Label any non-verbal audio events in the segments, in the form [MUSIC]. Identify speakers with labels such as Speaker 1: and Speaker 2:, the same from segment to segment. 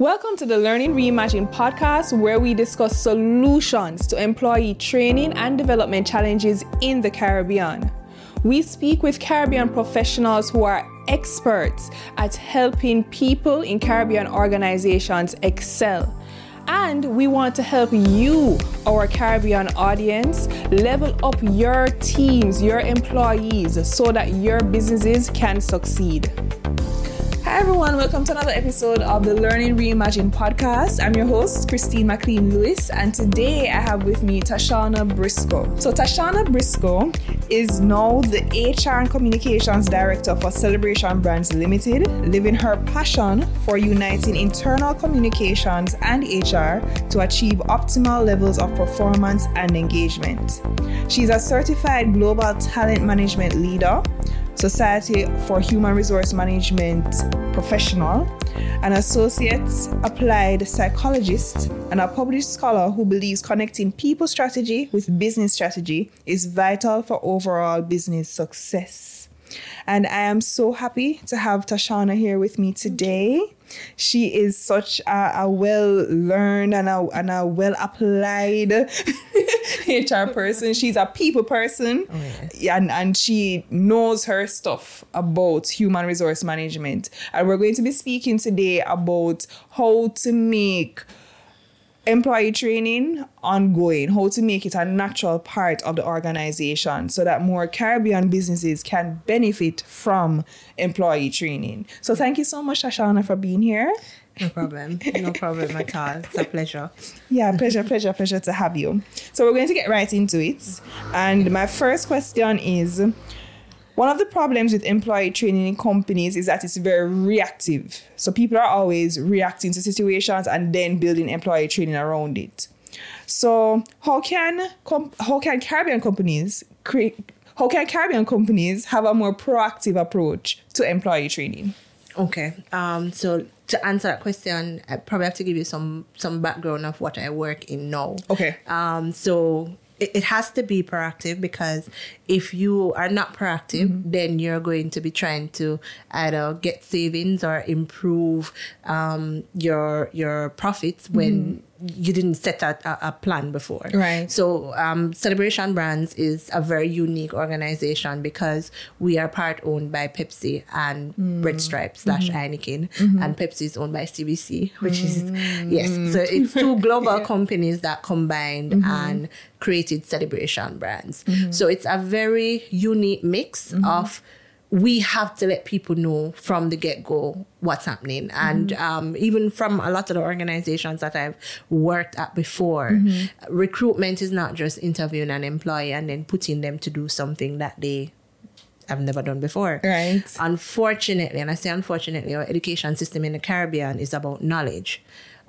Speaker 1: Welcome to the Learning Reimagined podcast, where we discuss solutions to employee training and development challenges in the Caribbean. We speak with Caribbean professionals who are experts at helping people in Caribbean organizations excel. And we want to help you, our Caribbean audience, level up your teams, your employees, so that your businesses can succeed. Hi, everyone. Welcome to another episode of the Learning Reimagined podcast. I'm your host, Christine McLean Lewis, and today I have with me Tashana Briscoe. So, Tashana Briscoe is now the HR and Communications Director for Celebration Brands Limited, living her passion for uniting internal communications and HR to achieve optimal levels of performance and engagement. She's a certified global talent management leader Society for Human Resource Management professional, an associate applied psychologist, and a published scholar who believes connecting people strategy with business strategy is vital for overall business success. And I am so happy to have Tashana here with me today. She is such a, a well learned and a, and a well applied [LAUGHS] HR person. She's a people person. Oh, yes. and, and she knows her stuff about human resource management. And we're going to be speaking today about how to make employee training ongoing, how to make it a natural part of the organization so that more Caribbean businesses can benefit from employee training. So thank you so much, Tashana, for being here.
Speaker 2: No problem. No problem at all. It's a pleasure.
Speaker 1: Yeah, pleasure, pleasure, pleasure to have you. So we're going to get right into it. And my first question is one of the problems with employee training in companies is that it's very reactive. So people are always reacting to situations and then building employee training around it. So how can com- how can Caribbean companies create how can Caribbean companies have a more proactive approach to employee training?
Speaker 2: Okay. Um, so to answer that question, I probably have to give you some some background of what I work in now.
Speaker 1: Okay.
Speaker 2: Um, so it, it has to be proactive because if you are not proactive, mm-hmm. then you're going to be trying to either get savings or improve um, your your profits when mm-hmm you didn't set a, a, plan before.
Speaker 1: Right.
Speaker 2: So um, Celebration Brands is a very unique organization because we are part owned by Pepsi and mm. Red Stripe slash mm-hmm. Heineken, mm-hmm. and Pepsi is owned by CBC, which mm. is yes. So it's two [LAUGHS] global yeah. companies that combined mm-hmm. and created Celebration Brands. Mm-hmm. So it's a very unique mix of we have to let people know from the get go what's happening. Mm-hmm. And um, even from a lot of the organizations that I've worked at before, mm-hmm. recruitment is not just interviewing an employee and then putting them to do something that they have never done before.
Speaker 1: Right.
Speaker 2: Unfortunately, and I say unfortunately, our education system in the Caribbean is about knowledge.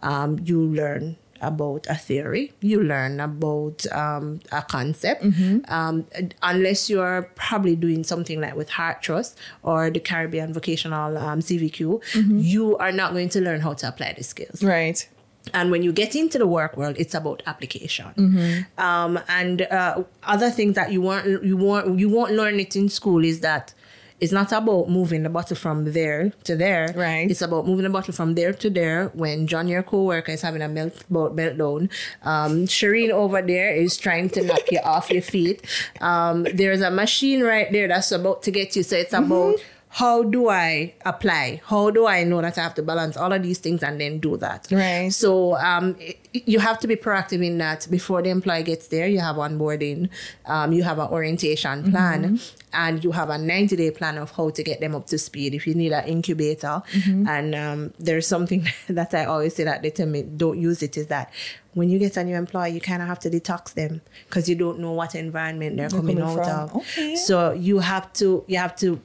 Speaker 2: Um, you learn about a theory, you learn about um, a concept. Mm-hmm. Um, unless you're probably doing something like with Heart Trust or the Caribbean Vocational um, CVQ, mm-hmm. you are not going to learn how to apply the skills.
Speaker 1: Right.
Speaker 2: And when you get into the work world, it's about application. Mm-hmm. Um, and uh, other things that you won't you won't you won't learn it in school is that it's not about moving the bottle from there to there.
Speaker 1: Right.
Speaker 2: It's about moving the bottle from there to there. When John, your co-worker, is having a melt meltdown, um, Shireen over there is trying to knock you off your feet. Um, there's a machine right there that's about to get you. So it's about mm-hmm how do I apply? How do I know that I have to balance all of these things and then do that?
Speaker 1: Right.
Speaker 2: So um, you have to be proactive in that before the employee gets there. You have onboarding, um, you have an orientation plan, mm-hmm. and you have a 90 day plan of how to get them up to speed. If you need an incubator, mm-hmm. and um, there's something [LAUGHS] that I always say that they tell me don't use it is that when you get a new employee, you kind of have to detox them because you don't know what environment they're, they're coming, coming, out from. of. Okay. So you have to you have to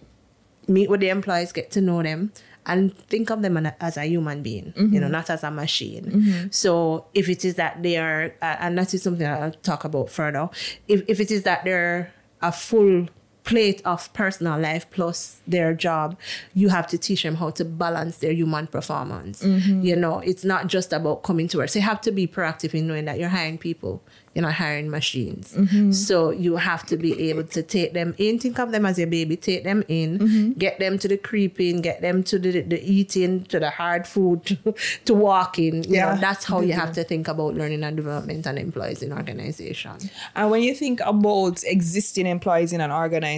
Speaker 2: meet with the employees, get to know them, and think of them as a human being, mm-hmm. you know, not as a machine. Mm-hmm. So if it is that they are, uh, and that is something I'll talk about further, if, if it is that they're a full plate of personal life plus their job, you have to teach them how to balance their human performance. Mm-hmm. You know, it's not just about coming to work. So you have to be proactive in knowing that you're hiring people, you're not hiring machines. Mm-hmm. So you have to be able to take them in, think of them as your baby, take them in, mm-hmm. get them to the creeping, get them to the, the eating, to the hard food, [LAUGHS] to, to walking. You
Speaker 1: Yeah.
Speaker 2: know, that's how you have to think about learning and development and employees in organization.
Speaker 1: And when you think about existing employees in an organization,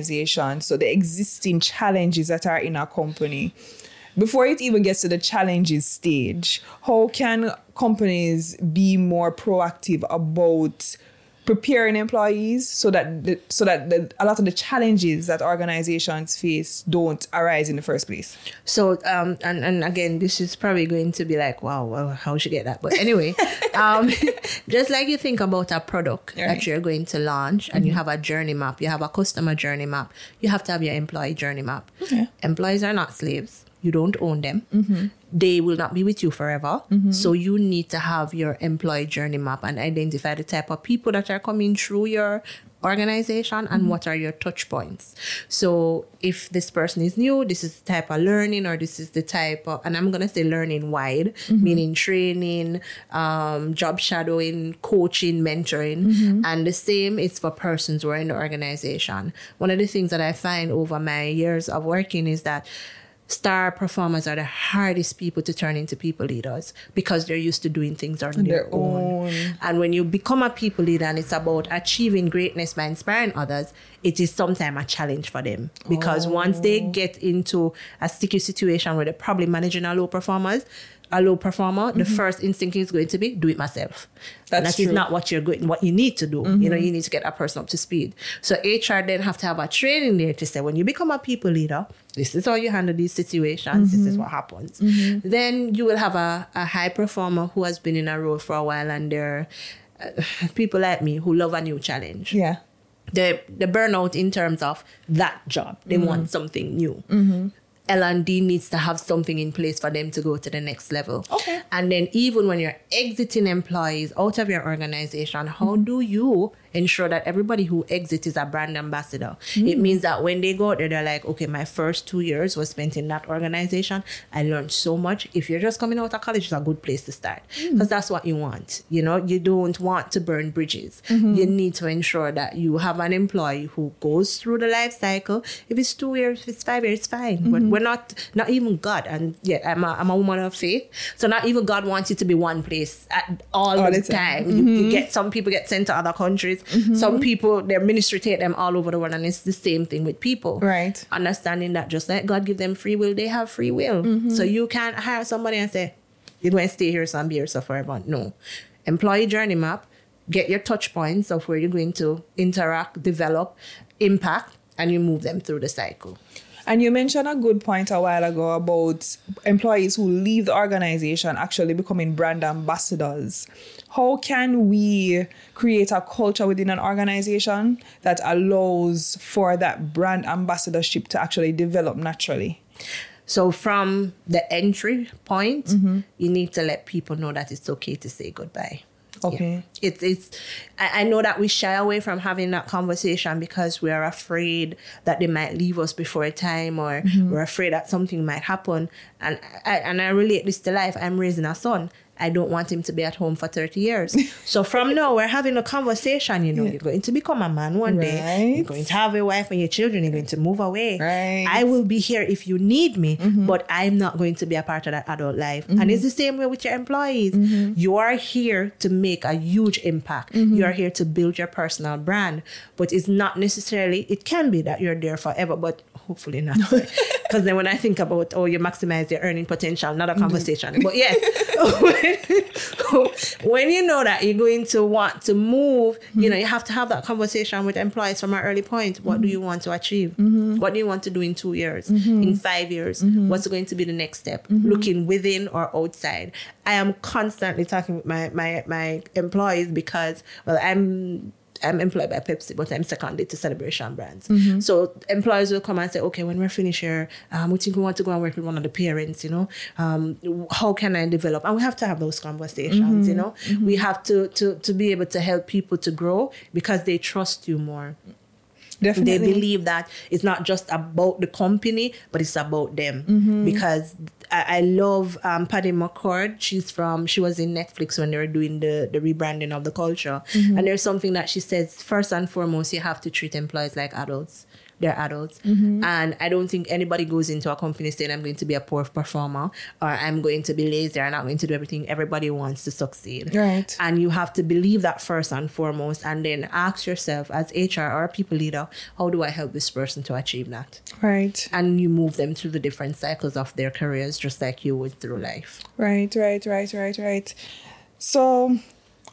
Speaker 1: so the existing challenges that are in a company, before it even gets to the challenges stage, how can companies be more proactive about preparing employees so that the, so that the, a lot of the challenges that organizations face don't arise in the first place?
Speaker 2: So, um, and, and again, this is probably going to be like, wow, well, how should you get that? But anyway, [LAUGHS] um, [LAUGHS] just like you think about a product
Speaker 1: Right.
Speaker 2: that you're going to launch and you have a journey map, you have a customer journey map, you have to have your employee journey map. Okay. Employees are not slaves. You don't own them. Mm-hmm. They will not be with you forever. Mm-hmm. So you need to have your employee journey map and identify the type of people that are coming through your organization and mm-hmm. what are your touch points. So if this person is new, this is the type of learning or this is the type of, and I'm going to say learning wide, meaning training, um, job shadowing, coaching, mentoring. And the same is for persons who are in the organization. One of the things that I find over my years of working is that star performers are the hardest people to turn into people leaders because they're used to doing things on, their,
Speaker 1: their
Speaker 2: own.
Speaker 1: own.
Speaker 2: And when you become a people leader and it's about achieving greatness by inspiring others, it is sometimes a challenge for them. Because once they oh. get into a sticky situation where they're probably managing a low performers, a low performer, the mm-hmm. first instinct is going to be do it myself.
Speaker 1: That's
Speaker 2: That is not what you're going what you need to do. You know, mm-hmm. you need to get a person up to speed. So HR then have to have a training there to say when you become a people leader, this is how you handle these situations, this is mm-hmm. what happens. Then you will have a, a high performer who has been in a role for a while and they're uh, people like me who love a new challenge
Speaker 1: Yeah.
Speaker 2: the the burnout in terms of that job. They want something new. L and D needs to have something in place for them to go to the next level.
Speaker 1: Okay.
Speaker 2: And then even when you're exiting employees out of your organization, how mm-hmm. do you ensure that everybody who exits is a brand ambassador? It hmm. means that when they go out there, they're like, okay, my first two years was spent in that organization. I learned so much. If you're just coming out of college, it's a good place to start hmm. because that's what you want. You know, you don't want to burn bridges. Mm-hmm. You need to ensure that you have an employee who goes through the life cycle. If it's two years, if it's five years, fine. But mm-hmm. we're not, not even God. And yeah, I'm a, I'm a woman of faith. So not even God wants you to be one place at all,
Speaker 1: All
Speaker 2: the time.
Speaker 1: time.
Speaker 2: You, you mm-hmm. get some people get sent to other countries. Some mm-hmm. people their ministry take them all over the world, and it's the same thing with people.
Speaker 1: Right.
Speaker 2: Understanding that just like God give them free will, they have free will. Mm-hmm. So you can't hire somebody and say you're going to stay here some here so forever. No, employee journey map. Get your touch points of where you're going to interact, develop, impact, and you move them through the cycle.
Speaker 1: And you mentioned a good point a while ago about employees who leave the organization actually becoming brand ambassadors. How can we create a culture within an organization that allows for that brand ambassadorship to actually develop naturally?
Speaker 2: So from the entry point, mm-hmm. you need to let people know that it's okay to say goodbye.
Speaker 1: Okay.
Speaker 2: Yeah. It's it's I, I know that we shy away from having that conversation because we are afraid that they might leave us before a time or mm-hmm. we're afraid that something might happen. And I and I relate this to life. I'm raising a son. I don't want him to be at home for 30 years. [LAUGHS] so from now, we're having a conversation. You know, you're going to become a man one day. You're going to have a wife and your children. You're going to move away.
Speaker 1: Right.
Speaker 2: I will be here if you need me, mm-hmm. but I'm not going to be a part of that adult life. And mm-hmm. it's the same way with your employees. Mm-hmm. You are here to make a huge impact. You are here to build your personal brand, but it's not necessarily, it can be that you're there forever, but hopefully not. [LAUGHS] Because then when I think about, oh, you maximize your earning potential, another mm-hmm. conversation. But yes, [LAUGHS] when you know that you're going to want to move, you mm-hmm. know, you have to have that conversation with employees from an early point. What do mm-hmm. you want to achieve? What do you want to do in two years, in five years? What's going to be the next step? Looking within or outside. I am constantly talking with my my my employees because well, I'm I'm employed by Pepsi, but I'm seconded to Celebration Brands. So employers will come and say, okay, when we're finished here, um, we think we want to go and work with one of the parents, you know, um, how can I develop? And we have to have those conversations, you know, we have to, to, to be able to help people to grow because they trust you more.
Speaker 1: Definitely.
Speaker 2: They believe that it's not just about the company, but it's about them.
Speaker 1: Mm-hmm.
Speaker 2: Because I, I love um, Patty McCord. She's from, she was in Netflix when they were doing the, the rebranding of the culture.
Speaker 1: Mm-hmm.
Speaker 2: And there's something that she says first and foremost, you have to treat employees like adults. They're adults.
Speaker 1: Mm-hmm.
Speaker 2: And I don't think anybody goes into a company saying, I'm going to be a poor performer or I'm going to be lazy or I'm not going to do everything. Everybody wants to succeed.
Speaker 1: Right.
Speaker 2: And you have to believe that first and foremost, and then ask yourself as HR or a people leader, how do I help this person to achieve that?
Speaker 1: Right.
Speaker 2: And you move them through the different cycles of their careers, just like you would through life.
Speaker 1: Right, right, right, right, right. So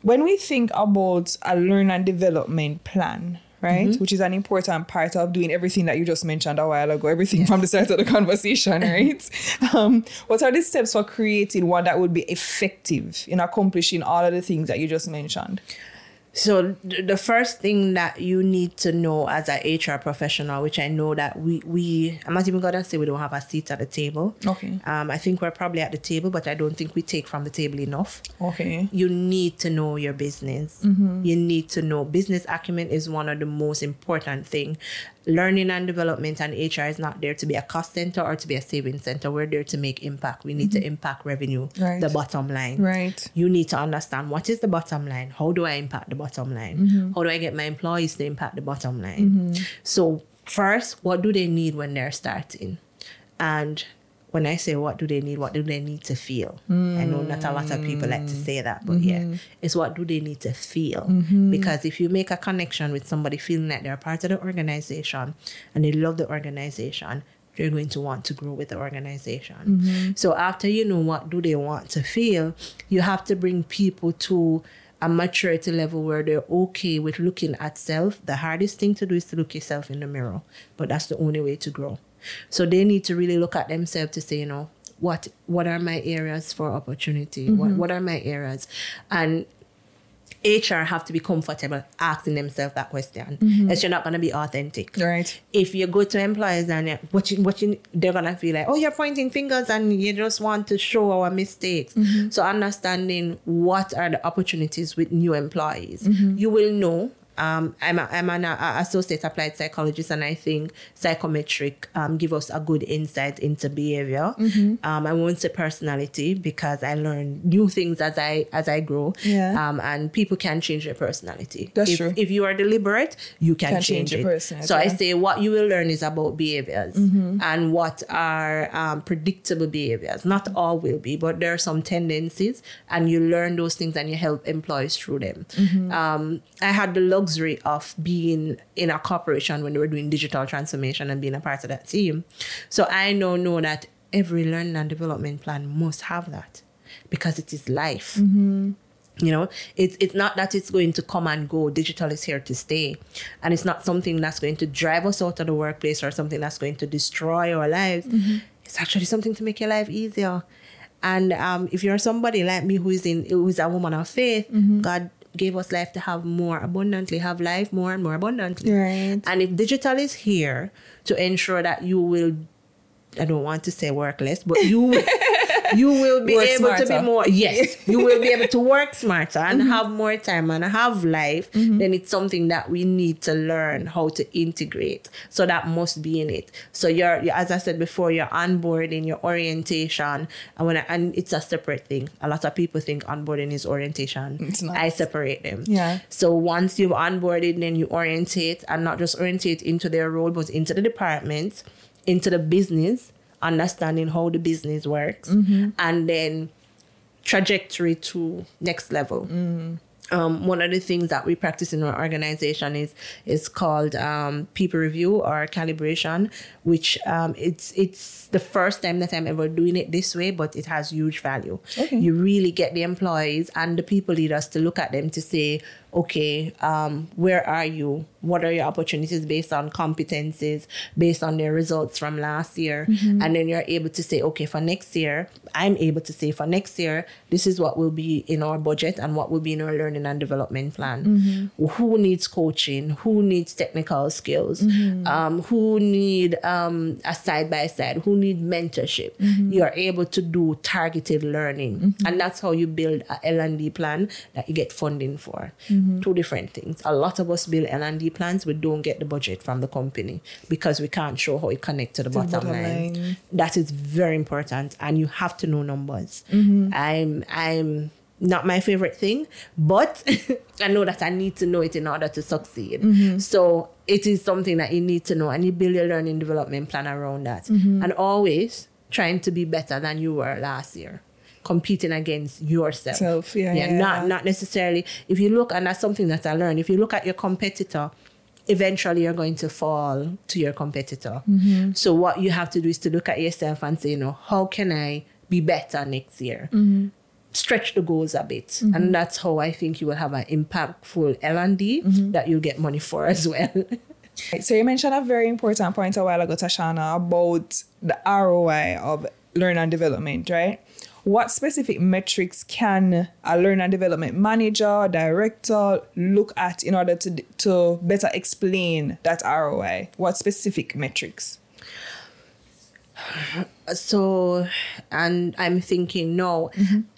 Speaker 1: when we think about a learn and development plan, right, which is an important part of doing everything that you just mentioned a while ago, everything from the start of the conversation, [LAUGHS] right? um, what are the steps for creating one that would be effective in accomplishing all of the things that you just mentioned?
Speaker 2: So th- the first thing that you need to know as an HR professional, which I know that we we I'm not even gonna say we don't have a seat at the table.
Speaker 1: Okay.
Speaker 2: Um, I think we're probably at the table, but I don't think we take from the table enough.
Speaker 1: Okay.
Speaker 2: you need to know your business. You need to know business acumen is one of the most important thing. Learning and development and HR is not there to be a cost center or to be a saving center. We're there to make impact. We need to impact revenue,
Speaker 1: Right.
Speaker 2: the bottom line.
Speaker 1: Right.
Speaker 2: You need to understand what is the bottom line. How do I impact the bottom line? Mm-hmm. How do I get my employees to impact the bottom line? Mm-hmm. So first, what do they need when they're starting? And when I say what do they need, what do they need to feel? I know not a lot of people like to say that, but yeah, mm-hmm. it's what do they need to feel? Because if you make a connection with somebody feeling that they're part of the organization and they love the organization, they're going to want to grow with the organization. So after you know what do they want to feel, you have to bring people to a maturity level where they're okay with looking at self. The hardest thing to do is to look yourself in the mirror, but that's the only way to grow. So they need to really look at themselves to say, you know, what what are my areas for opportunity? What mm-hmm. what are my areas? And HR have to be comfortable asking themselves that question. Mm-hmm. Else you're not gonna be authentic
Speaker 1: Right.
Speaker 2: if you go to employers and what you, what you, they're gonna feel like, oh, you're pointing fingers and you just want to show our mistakes. Mm-hmm. So understanding what are the opportunities with new employees, mm-hmm. you will know. Um, I'm, a, I'm an uh, associate applied psychologist, and I think psychometric um, give us a good insight into behavior. Um, I won't say personality because I learn new things as I as I grow.
Speaker 1: Yeah.
Speaker 2: Um, and people can change their personality.
Speaker 1: That's
Speaker 2: if,
Speaker 1: true.
Speaker 2: If you are deliberate, you can,
Speaker 1: Can
Speaker 2: change,
Speaker 1: change your
Speaker 2: it. So I say what you will learn is about behaviors
Speaker 1: Mm-hmm.
Speaker 2: and what are um, predictable behaviors. Not all will be, but there are some tendencies, and you learn those things and you help employees through them.
Speaker 1: Mm-hmm.
Speaker 2: Um, I had the luxury of being in a corporation when they were doing digital transformation and being a part of that team. So I now know that every learning and development plan must have that because it is life. Mm-hmm. You know it's it's not that it's going to come and go digital is here to stay. And it's not something that's going to drive us out of the workplace or something that's going to destroy our lives. Mm-hmm. It's actually something to make your life easier. And um, if you're somebody like me who is in who is a woman of faith mm-hmm. god gave us life to have more abundantly have life more and more abundantly
Speaker 1: Right.
Speaker 2: and if digital is here to ensure that you will I don't want to say work less, but you [LAUGHS] [LAUGHS] you will be
Speaker 1: Work
Speaker 2: able to be more yes, you will be able to work smarter and mm-hmm. have more time and have life, mm-hmm. then it's something that we need to learn how to integrate. So that must be in it. So you're, you as I said before, you're onboarding, your orientation, and when I, and it's a separate thing. A lot of people think onboarding is orientation.
Speaker 1: It's not.
Speaker 2: I separate them.
Speaker 1: Yeah.
Speaker 2: So once you've onboarded, then you orientate and not just orientate into their role, but into the department, into the business, understanding how the business works, and then trajectory to next level. Um, one of the things that we practice in our organization is is called um, people review or calibration, which um, it's it's the first time that I'm ever doing it this way, but it has huge value.
Speaker 1: Okay.
Speaker 2: You really get the employees and the people leaders to look at them to say, okay, um, where are you? What are your opportunities based on competencies, based on their results from last year? And then you're able to say, okay, for next year, I'm able to say for next year, this is what will be in our budget and what will be in our learning and development plan. Who needs coaching? Who needs technical skills? Um, who need um, a side by side? Who need mentorship? You are able to do targeted learning, and that's how you build a L and D plan that you get funding for. Two different things. A lot of us build L and D plans, we don't get the budget from the company because we can't show how it connects to the
Speaker 1: the
Speaker 2: bottom,
Speaker 1: bottom
Speaker 2: line.
Speaker 1: line.
Speaker 2: That is very important, and you have to know numbers.
Speaker 1: Mm-hmm.
Speaker 2: I'm I'm not my favorite thing, but [LAUGHS] I know that I need to know it in order to succeed.
Speaker 1: Mm-hmm.
Speaker 2: So it is something that you need to know, and you build your learning development plan around that,
Speaker 1: Mm-hmm.
Speaker 2: and always trying to be better than you were last year. Competing against yourself.
Speaker 1: Self, yeah, yeah,
Speaker 2: not
Speaker 1: yeah.
Speaker 2: not necessarily. If you look, and that's something that I learned. If you look at your competitor, eventually you're going to fall to your competitor.
Speaker 1: Mm-hmm.
Speaker 2: So what you have to do is to look at yourself and say, you know, how can I be better next year?
Speaker 1: Mm-hmm.
Speaker 2: Stretch the goals a bit, and that's how I think you will have an impactful L and D
Speaker 1: Mm-hmm.
Speaker 2: that you'll get money for as well. [LAUGHS]
Speaker 1: So you mentioned a very important point a while ago, Tashana, about the ROI of learn and development, right? What specific metrics can a learner development manager, director look at in order to to better explain that ROI? What specific metrics?
Speaker 2: so and i'm thinking no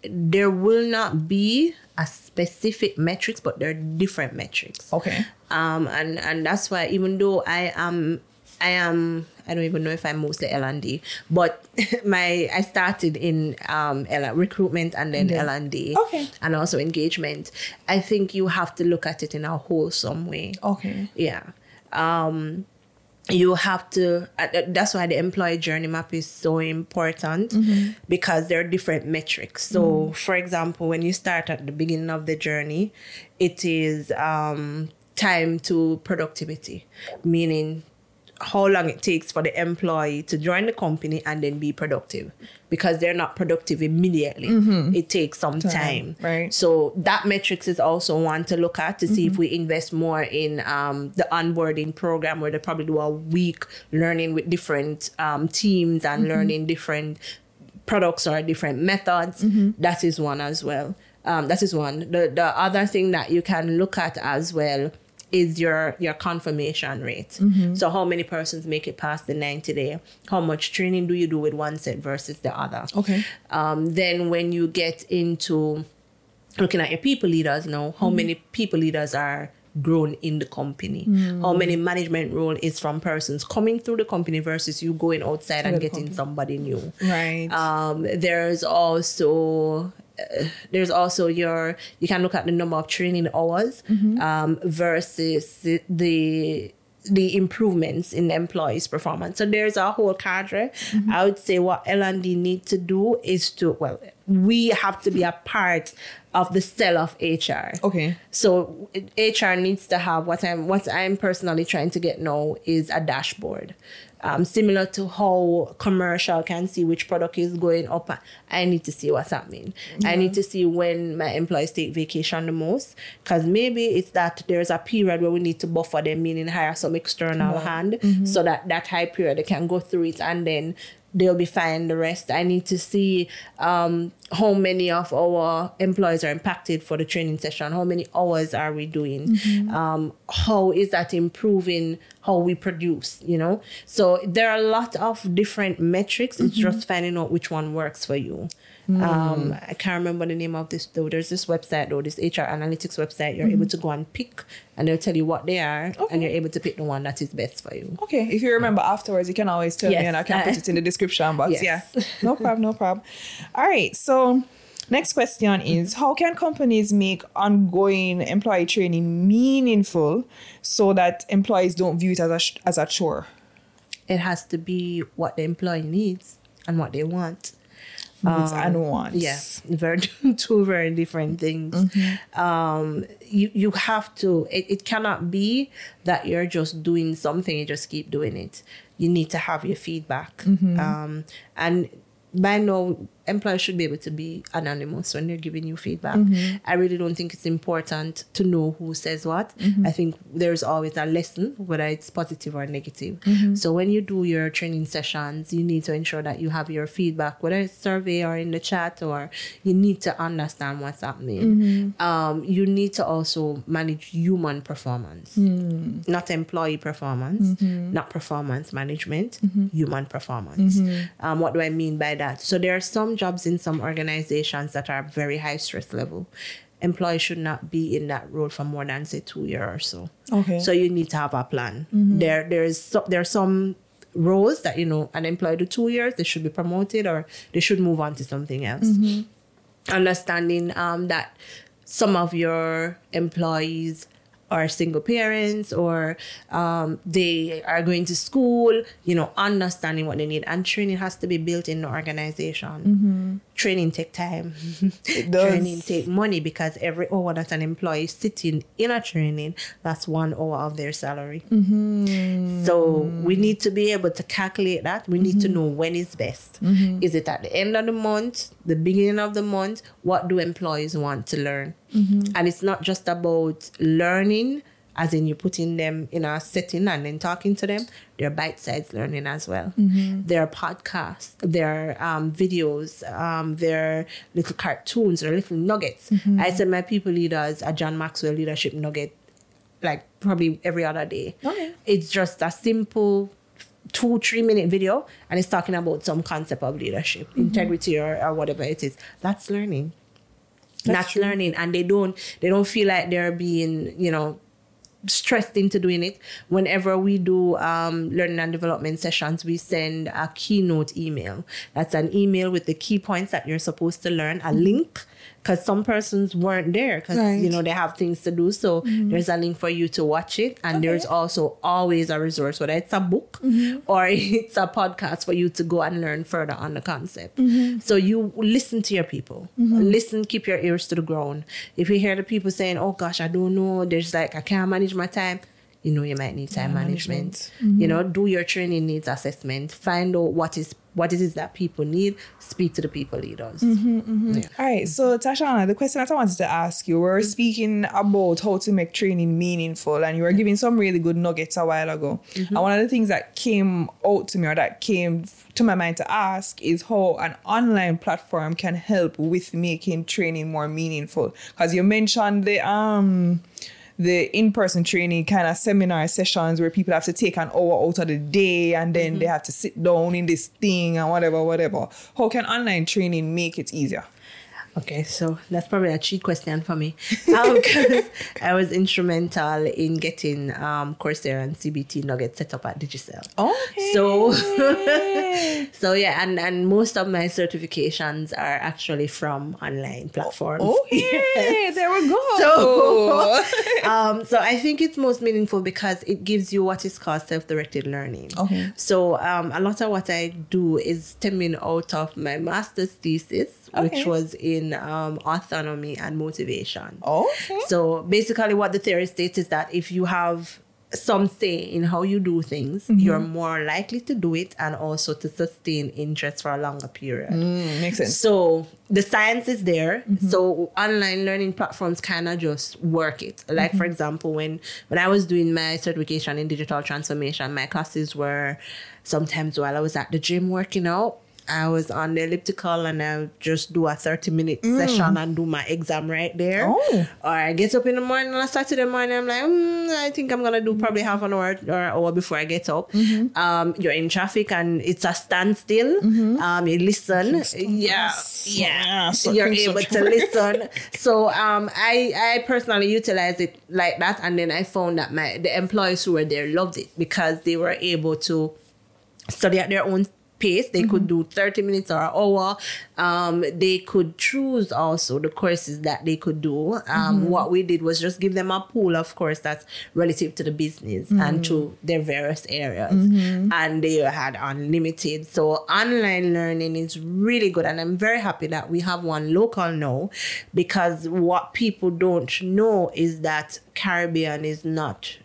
Speaker 2: there will not be a specific metrics but there are different metrics
Speaker 1: Okay.
Speaker 2: um and and that's why even though i am i am i don't even know if i'm mostly l&d but [LAUGHS] my i started in um L- recruitment and then
Speaker 1: Yeah.
Speaker 2: l&d
Speaker 1: Okay.
Speaker 2: and also engagement i think you have to look at it in a wholesome way
Speaker 1: Okay.
Speaker 2: yeah um you have to uh, uh, that's why the employee journey map is so important because there are different metrics so for example when you start at the beginning of the journey it is um time to productivity meaning how long it takes for the employee to join the company and then be productive because they're not productive immediately it takes some time,
Speaker 1: right.
Speaker 2: so that metrics is also one to look at to see if we invest more in um, the onboarding program where they probably do a week learning with different um, teams and learning different products or different methods. That is one as well. Um, that is one. The the other thing that you can look at as well is your your confirmation rate. So how many persons make it past the 90 day? How much training do you do with one set versus the other?
Speaker 1: Okay.
Speaker 2: Um, then when you get into looking at your people leaders now, how many people leaders are grown in the company? How many management role is from persons coming through the company versus you going outside and getting
Speaker 1: company.
Speaker 2: somebody new?
Speaker 1: Right.
Speaker 2: Um, there's also uh, there's also your you can look at the number of training hours um, versus the the improvements in the employees' performance. So there's a whole cadre. I would say what L and D need to do is to well, we have to be a part of the cell of HR.
Speaker 1: okay.
Speaker 2: So HR needs to have what I'm what I'm personally trying to get now is a dashboard. Um, similar to how commercial can see which product is going up. I need to see what's happening. I need to see when my employees take vacation the most. Because maybe it's that there's a period where we need to buffer them, meaning hire some external hand so that that high period they can go through it and then they'll be fine the rest. I need to see um, how many of our employees are impacted for the training session. How many hours are we doing? Um, how is that improving how we produce? You know, so there are a lot of different metrics. It's just finding out which one works for you. Um, I can't remember the name of this though. There's this website though, this HR analytics website. You're able to go and pick, and they'll tell you what they are, and you're able to pick the one that is best for you.
Speaker 1: Okay, if you remember afterwards, you can always tell me and I can put it in the description box.
Speaker 2: Yes.
Speaker 1: Yeah, [LAUGHS] no problem, no problem. All right, so next question is How can companies make ongoing employee training meaningful so that employees don't view it as a, as a chore?
Speaker 2: It has to be what the employee needs and what they want.
Speaker 1: Needs and wants.
Speaker 2: Yes, very [LAUGHS] two very different things. Um, you you have to. It, it cannot be that you're just doing something. You just keep doing it. You need to have your feedback. Um, and by now, employers should be able to be anonymous when they're giving you feedback. Mm-hmm. I really don't think it's important to know who says what. Mm-hmm. I think there's always a lesson, whether it's positive or negative. Mm-hmm. So when you do your training sessions, you need to ensure that you have your feedback, whether it's survey or in the chat, or you need to understand what's happening. Um, you need to also manage human performance, mm. not employee performance, not performance management, human performance. Um, what do I mean by that? So there are some jobs in some organizations that are very high stress level. employees should not be in that role for more than say two years or so.
Speaker 1: Okay.
Speaker 2: So you need to have a plan. There there is so, there are some roles that you know an employee do two years they should be promoted or they should move on to something else. Understanding um, that some of your employees are single parents or um, they are going to school, you know, understanding what they need. And training has to be built in the organization. Training take time.
Speaker 1: It [LAUGHS] does.
Speaker 2: Training take money because every oh, hour that an employee is sitting in a training, that's one hour of their salary. Mm-hmm. So we need to be able to calculate that. We need to mm-hmm. know when is best. Mm-hmm. Is it at the end of the month, the beginning of the month? What do employees want to learn? And it's not just about learning, as in you putting them in a setting and then talking to them. They're bite-sized learning as well. There are podcasts, there are um, videos, um, there are little cartoons or little nuggets. I send my people leaders a John Maxwell leadership nugget like probably every other day.
Speaker 1: Okay.
Speaker 2: It's just a simple two, three minute video and it's talking about some concept of leadership, integrity or, or whatever it is. That's learning. That's,
Speaker 1: true.
Speaker 2: learning. And they don't they don't feel like they're being, you know, stressed into doing it. Whenever we do um, learning and development sessions, we send a keynote email. That's an email with the key points that you're supposed to learn, a link, because some persons weren't there because
Speaker 1: Right.
Speaker 2: you know they have things to do. So mm-hmm. there's a link for you to watch it, and there's also always a resource, whether it's a book mm-hmm. or [LAUGHS] it's a podcast for you to go and learn further on the concept. Mm-hmm. So you listen to your people, listen, keep your ears to the ground. If you hear the people saying, "Oh gosh, I don't know," there's like I can't manage my time. You know, you might need time management. You know, mm-hmm. do your training needs assessment. Find out what is what it is that people need. Speak to the people leaders. Mm-hmm, mm-hmm. Yeah.
Speaker 1: All right, so Tashana, the question that I wanted to ask you, we were speaking about how to make training meaningful, and you were giving some really good nuggets a while ago. And one of the things that came out to me or that came to my mind to ask is how an online platform can help with making training more meaningful. Because you mentioned the um the in-person training kind of seminar sessions where people have to take an hour out of the day and then they mm-hmm. have to sit down in this thing and whatever, whatever. How can online training make it easier?
Speaker 2: Okay, so that's probably a cheat question for me. Um, [LAUGHS] 'cause I was instrumental in getting um, Coursera and CBT Nugget set up at Digicel.
Speaker 1: Okay.
Speaker 2: So, [LAUGHS] so yeah, and, and most of my certifications are actually from online platforms.
Speaker 1: Okay, [LAUGHS]
Speaker 2: Yes.
Speaker 1: there we go.
Speaker 2: So, um, so I think it's most meaningful because it gives you what is called self-directed learning.
Speaker 1: Okay.
Speaker 2: So um, a lot of what I do is stemming out of my master's thesis,
Speaker 1: Okay.
Speaker 2: which was in um, autonomy and motivation.
Speaker 1: okay.
Speaker 2: So basically, what the theory states is that if you have some say in how you do things,
Speaker 1: Mm-hmm.
Speaker 2: you're more likely to do it and also to sustain interest for a longer period.
Speaker 1: Mm, makes sense.
Speaker 2: So the science is there.
Speaker 1: Mm-hmm.
Speaker 2: So online learning platforms kind of just work it. Like
Speaker 1: Mm-hmm.
Speaker 2: for example, when when I was doing my certification in digital transformation, my classes were sometimes while I was at the gym working out. I was on the elliptical and I just do a 30 minute session and do my exam right there.
Speaker 1: Mm. Oh.
Speaker 2: Or I get up in the morning on a Saturday morning, I'm like, mm, I think I'm gonna do probably half an hour or an hour before I get up.
Speaker 1: Mm-hmm.
Speaker 2: Um, you're in traffic and it's a standstill. Um, you listen. Yeah. Yeah.
Speaker 1: so
Speaker 2: You're able to listen. So um I I personally utilize it like that and then I found that my the employees who were there loved it because they were able to study at their own pace. They could do 30 minutes or an hour. Um, they could choose also the courses that they could do. Um, What we did was just give them a pool of course that's relative to the business and to their various areas. And they had unlimited. So online learning is really good. And I'm very happy that we have one local now because what people don't know is that Caribbean is not,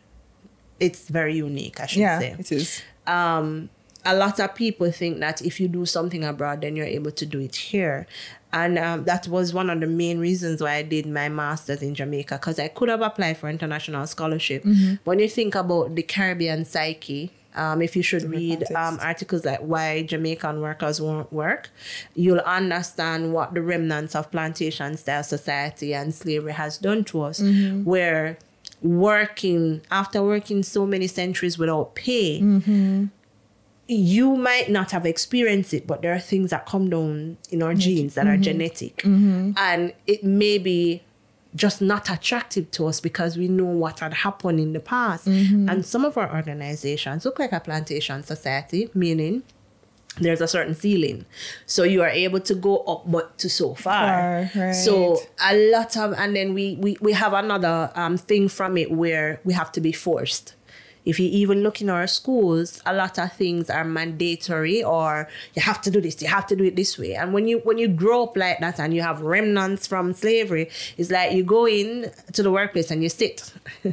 Speaker 2: it's very unique, I should
Speaker 1: yeah,
Speaker 2: say
Speaker 1: it is.
Speaker 2: um, a lot of people think that if you do something abroad, then you're able to do it here. And um, that was one of the main reasons why I did my master's in Jamaica, because I could have applied for international scholarship. When you think about the Caribbean psyche, um, if you should read um, articles like why Jamaican workers won't work, you'll understand what the remnants of plantation style society and slavery has done to us, where working after working so many centuries without pay, you might not have experienced it, but there are things that come down in our genes that are mm-hmm. genetic. Mm-hmm. And it may be just not attractive to us because we know what had happened in the past. Mm-hmm. And some of our organizations look like a plantation society, meaning there's a certain ceiling. So you are able to go up but to so far.
Speaker 1: Far, right.
Speaker 2: So a lot of and then we we, we have another um thing from it where we have to be forced. If you even look in our schools, a lot of things are mandatory or you have to do this, you have to do it this way. And when you when you grow up like that and you have remnants from slavery, it's like you go in to the workplace and you sit. [LAUGHS]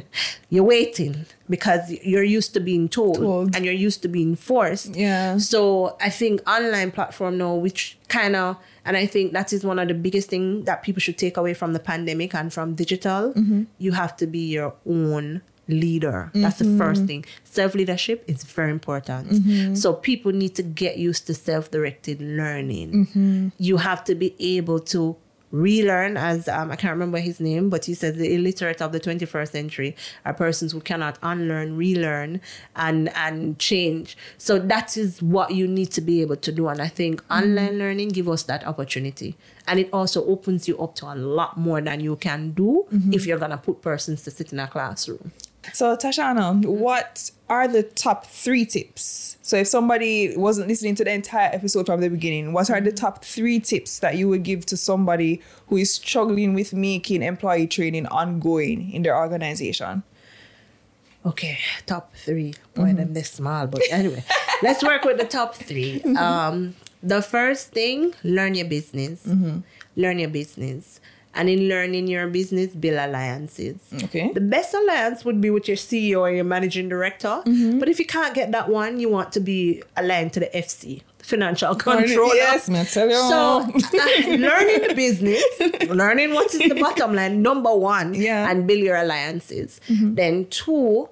Speaker 2: you're waiting because you're used to being told,
Speaker 1: Told.
Speaker 2: and you're used to being forced.
Speaker 1: Yeah.
Speaker 2: So I think online platform now, which kind of, and I think that is one of the biggest thing that people should take away from the pandemic and from digital. Mm-hmm. You have to be your own leader. That's the first mm-hmm. thing. Self leadership is very important. Mm-hmm. So people need to get used to self directed learning. Mm-hmm. You have to be able to relearn as um, i can't remember his name but he says the illiterate of the 21st century are persons who cannot unlearn relearn and and change. So that is what you need to be able to do. And i think online learning give us that opportunity. And it also opens you up to a lot more than you can do if you're gonna put persons to sit in a classroom
Speaker 1: So, Tashana, what are the top three tips? So, if somebody wasn't listening to the entire episode from the beginning, what are the top three tips that you would give to somebody who is struggling with making employee training ongoing in their organization?
Speaker 2: Okay, top three. Boy, mm-hmm. them this small, but anyway, let's work with the top 3 mm-hmm. Um, the first thing, learn your business. Mm-hmm. Learn your business, and in learning your business, build alliances.
Speaker 1: Okay.
Speaker 2: The best alliance would be with your CEO or your managing director. Mm-hmm. But if you can't get that one, you want to be aligned to the FC, financial controller.
Speaker 1: Yes, me tell you.
Speaker 2: So, [LAUGHS] learning the business, learning what is the [LAUGHS] bottom line, number one,
Speaker 1: Yeah.
Speaker 2: and build your alliances. Mm-hmm. Then, two,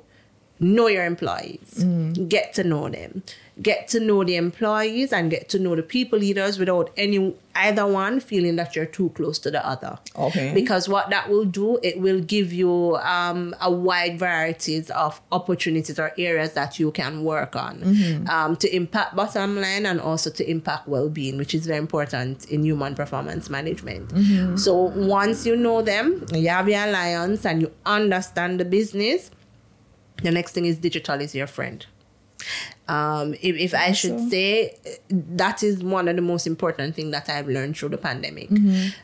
Speaker 2: know your employees, mm. get to know them, get to know the employees, and get to know the people leaders without any either one feeling that you're too close to the other.
Speaker 1: Okay.
Speaker 2: Because what that will do, it will give you um, a wide varieties of opportunities or areas that you can work on um, to impact bottom line and also to impact well-being, which is very important in human performance management. So once you know them, you have your alliance and you understand the business, the next thing is digital is your friend. Um, if, if I should
Speaker 1: so.
Speaker 2: say, that is one of the most important things that I've learned through the pandemic.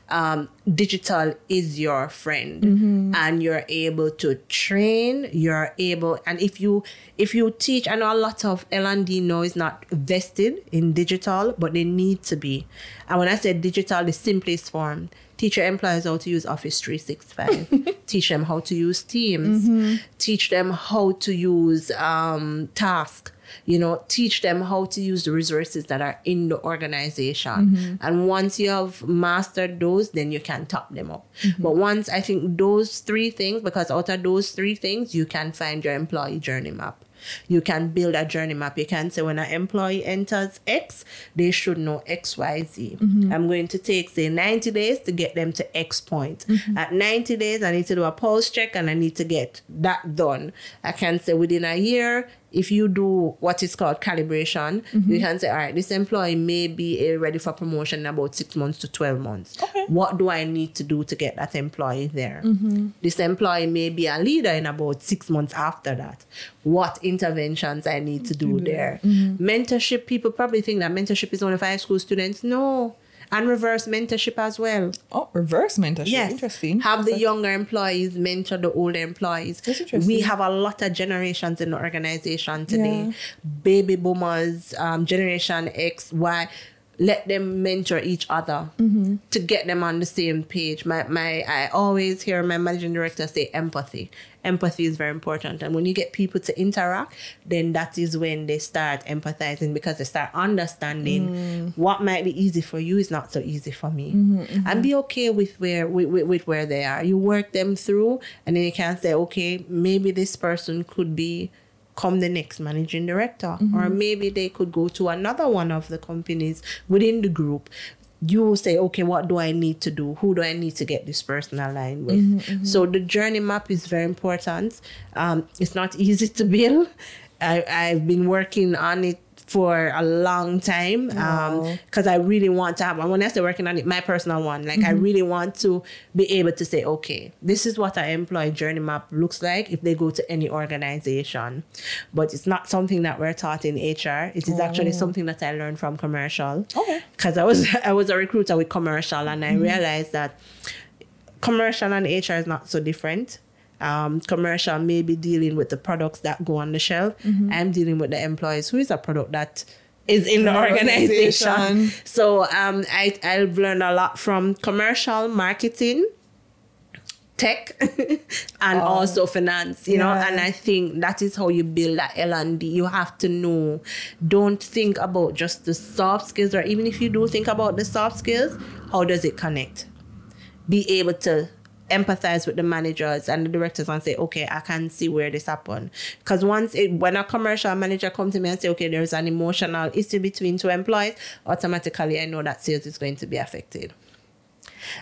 Speaker 2: Um, digital is your friend, and you're able to train. You're able, and if you if you teach, I know a lot of L and D now is not vested in digital, but they need to be. And when I say digital, the simplest form. Teach your employees how to use Office 365. [LAUGHS] Teach them how to use Teams. Mm-hmm. Teach them how to use um, Task. You know, teach them how to use the resources that are in the organization. Mm-hmm. And once you have mastered those, then you can top them up. Mm-hmm. But once I think those three things, because out of those three things, you can find your employee journey map. You can build a journey map. You can say when an employee enters X, they should know X, Y, Z. Mm-hmm. I'm going to take, say, 90 days to get them to X point. Mm-hmm. At 90 days, I need to do a pulse check and I need to get that done. I can say within a year, if you do what is called calibration, mm-hmm. you can say, all right, this employee may be uh, ready for promotion in about six months to 12 months.
Speaker 1: Okay.
Speaker 2: What do I need to do to get that employee there? Mm-hmm. This employee may be a leader in about six months after that. What interventions I need to do there? Mm-hmm. Mentorship, people probably think that mentorship is only for high school students. No. And reverse mentorship as well.
Speaker 1: Oh, reverse mentorship.
Speaker 2: Yes.
Speaker 1: Interesting.
Speaker 2: Have the
Speaker 1: That's-
Speaker 2: younger employees mentor the older employees.
Speaker 1: That's interesting.
Speaker 2: We have a lot of generations in the organization today.
Speaker 1: Yeah.
Speaker 2: Baby boomers, um, Generation X, Y. Let them mentor each other
Speaker 1: Mm-hmm.
Speaker 2: to get them on the same page. My my I always hear my managing director say empathy. Empathy is very important. And when you get people to interact, then that is when they start empathizing because they start understanding
Speaker 1: Mm.
Speaker 2: what might be easy for you is not so easy for me.
Speaker 1: Mm-hmm,
Speaker 2: And be okay with where with, with, with where they are. You work them through and then you can say, okay, maybe this person could be come the next managing director. Or mm-hmm. maybe they could go to another one of the companies within the group. You say okay what do i need to do? Who do i need to get this person aligned with? Mm-hmm, mm-hmm. So the journey map is very important. Um, it's not easy to build. [LAUGHS] I, i've been working on it for a long time
Speaker 1: um,
Speaker 2: because I really want to have. one. when I say working on it, my personal one, like I mm-hmm. really want to be able to say, okay, this is what our employee journey map looks like if they go to any organization. But it's not something that we're taught in HR. It is actually oh. something that I learned from commercial.
Speaker 1: Okay.
Speaker 2: Because I was [LAUGHS] I was a recruiter with commercial, and I mm-hmm. realized that commercial and HR is not so different. Um, commercial may be dealing with the products that go on the shelf. I'm dealing with the employees who is a product that is in the organization.
Speaker 1: organization.
Speaker 2: So um, I, I've learned a lot from commercial marketing, tech, [LAUGHS] and also finance, you know, and I think that is how you build that L&D. You have to know, don't think about just the soft skills, or even if you do think about the soft skills, how does it connect? Be able to empathize with the managers and the directors and say, okay, I can see where this happened. Because once it, when a commercial manager comes to me and say, okay, there's an emotional issue between two employees, automatically I know that sales is going to be affected.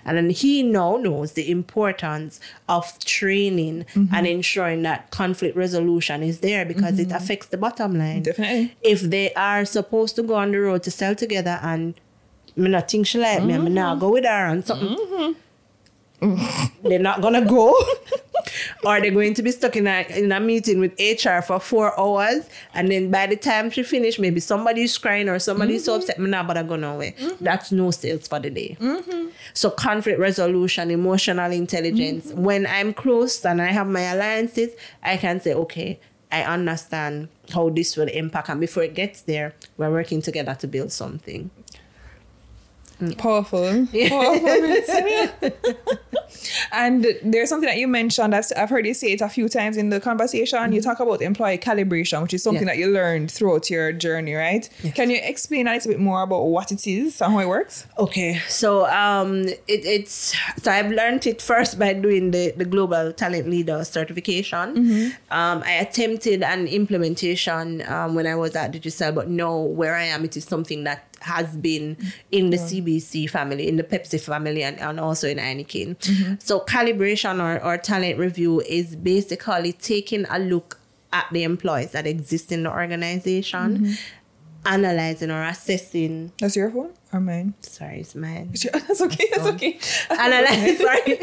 Speaker 2: And then he now knows the importance of training mm-hmm. and ensuring that conflict resolution is there because it mm-hmm. affects the bottom line.
Speaker 1: Definitely.
Speaker 2: If they are supposed to go on the road to sell together and me not think she like me, me not mm-hmm. go with her and something. They're not gonna go. [LAUGHS] or they're going to be stuck in a in a meeting with HR for four hours, and then by the time she finish, maybe somebody's crying or somebody's so upset. Me not but I go nowhere. Mm-hmm. That's no sales for the day. Mm-hmm. So conflict resolution, emotional intelligence. When I'm close and I have my alliances, I can say, okay, I understand how this will impact, and before it gets there, we're working together to build something.
Speaker 1: Powerful. Powerful. [LAUGHS] and there's something that you mentioned. I've, I've heard you say it a few times in the conversation. You talk about employee calibration, which is something
Speaker 2: Yeah.
Speaker 1: that you learned throughout your journey, right? Can you explain a little bit more about what it is and how it works?
Speaker 2: Okay, so um, it, it's so I've learned it first by doing the, the global talent leader certification. Um, I attempted an implementation um, when I was at Digicel, but no, where I am, it is something that has been in the CBC family, in the Pepsi family, and, and also in Heineken. So calibration or, or talent review is basically taking a look at the employees that exist in the organization, analyzing or assessing.
Speaker 1: That's your phone or mine?
Speaker 2: Sorry, it's mine [LAUGHS]
Speaker 1: That's okay. That's okay.
Speaker 2: analyze [LAUGHS] sorry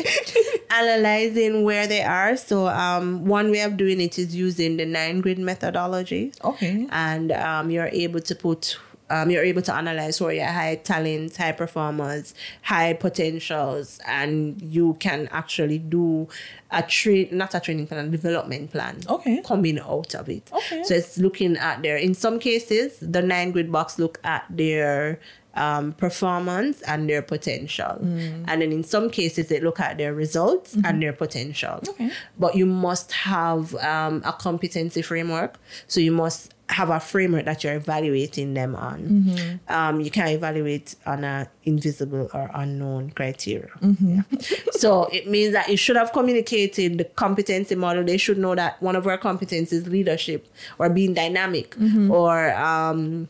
Speaker 2: analyzing where they are so um one way of doing it is using the nine grid methodology
Speaker 1: Okay.
Speaker 2: and um you're able to put um, you're able to analyze who are your high talents, high performers, high potentials, and you can actually do a train, not a training plan, a development plan.
Speaker 1: Okay.
Speaker 2: Coming out of it.
Speaker 1: Okay.
Speaker 2: So it's looking at their, in some cases, the nine grid box look at their um, performance and their potential.
Speaker 1: Mm.
Speaker 2: And then in some cases, they look at their results and their potential.
Speaker 1: Mm-hmm. Okay.
Speaker 2: But you must have um, a competency framework. So you must have a framework that you're evaluating them on.
Speaker 1: Mm-hmm.
Speaker 2: Um, you can't evaluate on a invisible or unknown criteria.
Speaker 1: Mm-hmm.
Speaker 2: Yeah. so it means that you should have communicated the competency model. They should know that one of our competencies is leadership or being dynamic
Speaker 1: Mm-hmm.
Speaker 2: or um,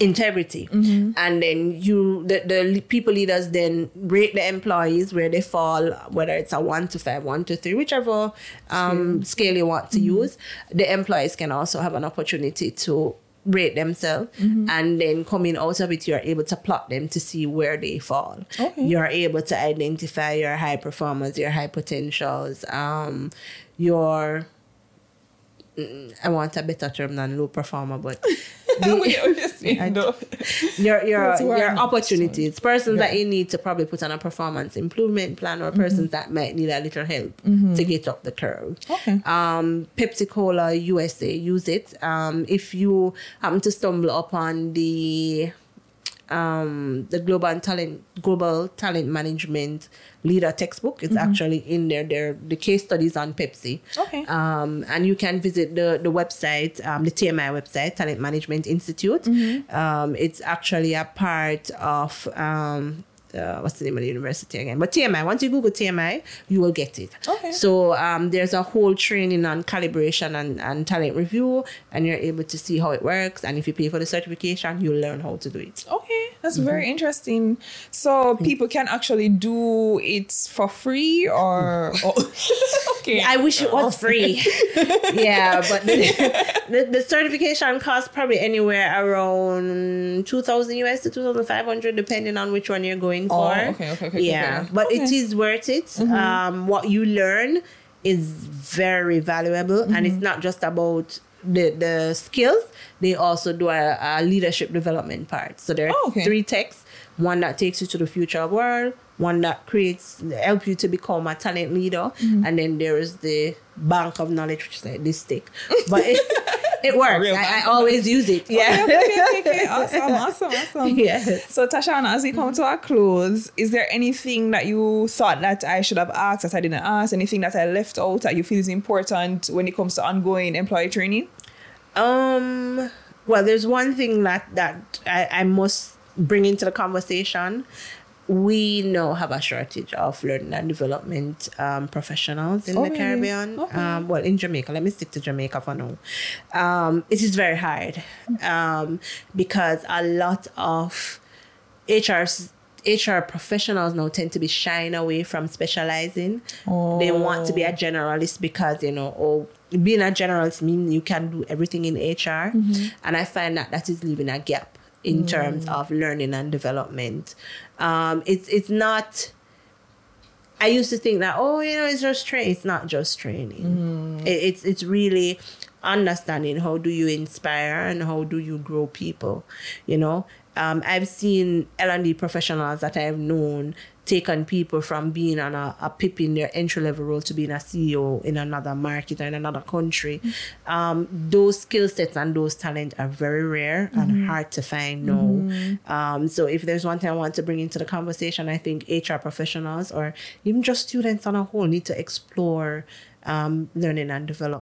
Speaker 2: integrity and then you the, the people leaders then rate the employees where they fall whether it's a one to five one to three whichever um, scale you want to use the employees can also have an opportunity to rate themselves and then coming out of it you're able to plot them to see where they fall
Speaker 1: Okay.
Speaker 2: you're able to identify your high performers your high potentials um your I want a better term than low performer, but [LAUGHS]
Speaker 1: we understand. though.
Speaker 2: your your your opportunities, persons that you need to probably put on a performance improvement plan, or persons that might need a little help to get up the curve.
Speaker 1: Okay.
Speaker 2: Um, Pepsi Cola USA use it. Um, if you happen to stumble upon the um the global talent global talent management leader textbook. It's actually in there. There the case studies on pepsi.
Speaker 1: Okay.
Speaker 2: um and you can visit the the website um the tmi website talent management institute. Um it's actually a part of um uh, what's the name of the university again? But TMI. Once you Google TMI, you will get it.
Speaker 1: Okay.
Speaker 2: So um, there's a whole training on calibration and, and talent review, and you're able to see how it works. And if you pay for the certification, you'll learn how to do it.
Speaker 1: Okay, that's
Speaker 2: Mm-hmm.
Speaker 1: very interesting. So people can actually do it for free, or [LAUGHS] oh, [LAUGHS] okay.
Speaker 2: I wish it was free. [LAUGHS] yeah, but the, the, the certification costs probably anywhere around 2000 US to 2500 depending on which one you're going
Speaker 1: Oh,
Speaker 2: for.
Speaker 1: okay, okay, okay,
Speaker 2: Yeah,
Speaker 1: okay.
Speaker 2: but it
Speaker 1: Okay.
Speaker 2: is worth it. Um, what you learn is very valuable and it's not just about the, the skills, they also do a, a leadership development part. So there are
Speaker 1: Oh, okay.
Speaker 2: three texts one that takes you to the future of world, one that creates help you to become a talent leader,
Speaker 1: Mm-hmm.
Speaker 2: and then there is the bank of knowledge, which is like this stick. But it, [LAUGHS] it works. I, I always use it. Yeah.
Speaker 1: okay, okay, okay, awesome, awesome, awesome. [LAUGHS]
Speaker 2: Yes.
Speaker 1: So Tashana, as we come to our close, is there anything that you thought that I should have asked that I didn't ask? Anything that I left out that you feel is important when it comes to ongoing employee training?
Speaker 2: Um. Well, there's one thing that that I, I must bring into the conversation. We now have a shortage of learning and development um, professionals in
Speaker 1: Oh,
Speaker 2: the
Speaker 1: really?
Speaker 2: Caribbean.
Speaker 1: Okay.
Speaker 2: Um, well, in Jamaica, let me stick to Jamaica for now. Um, it is very hard um, because a lot of HR's HR professionals now tend to be shying away from specializing. They want to be a generalist because you know, oh, being a generalist means you can do everything in HR, and I find that that is leaving a gap in terms of learning and development. Um, it's it's not. I used to think that oh you know it's just training. It's not just training. It, it's it's really understanding how do you inspire and how do you grow people. You know, um, I've seen L and D professionals that I've known take on people from being on a, a PIP in their entry level role to being a CEO in another market or in another country. Um, those skill sets and those talent are very rare and hard to find now. Um, so if there's one thing I want to bring into the conversation, I think HR professionals or even just students on a whole need to explore um, learning and development.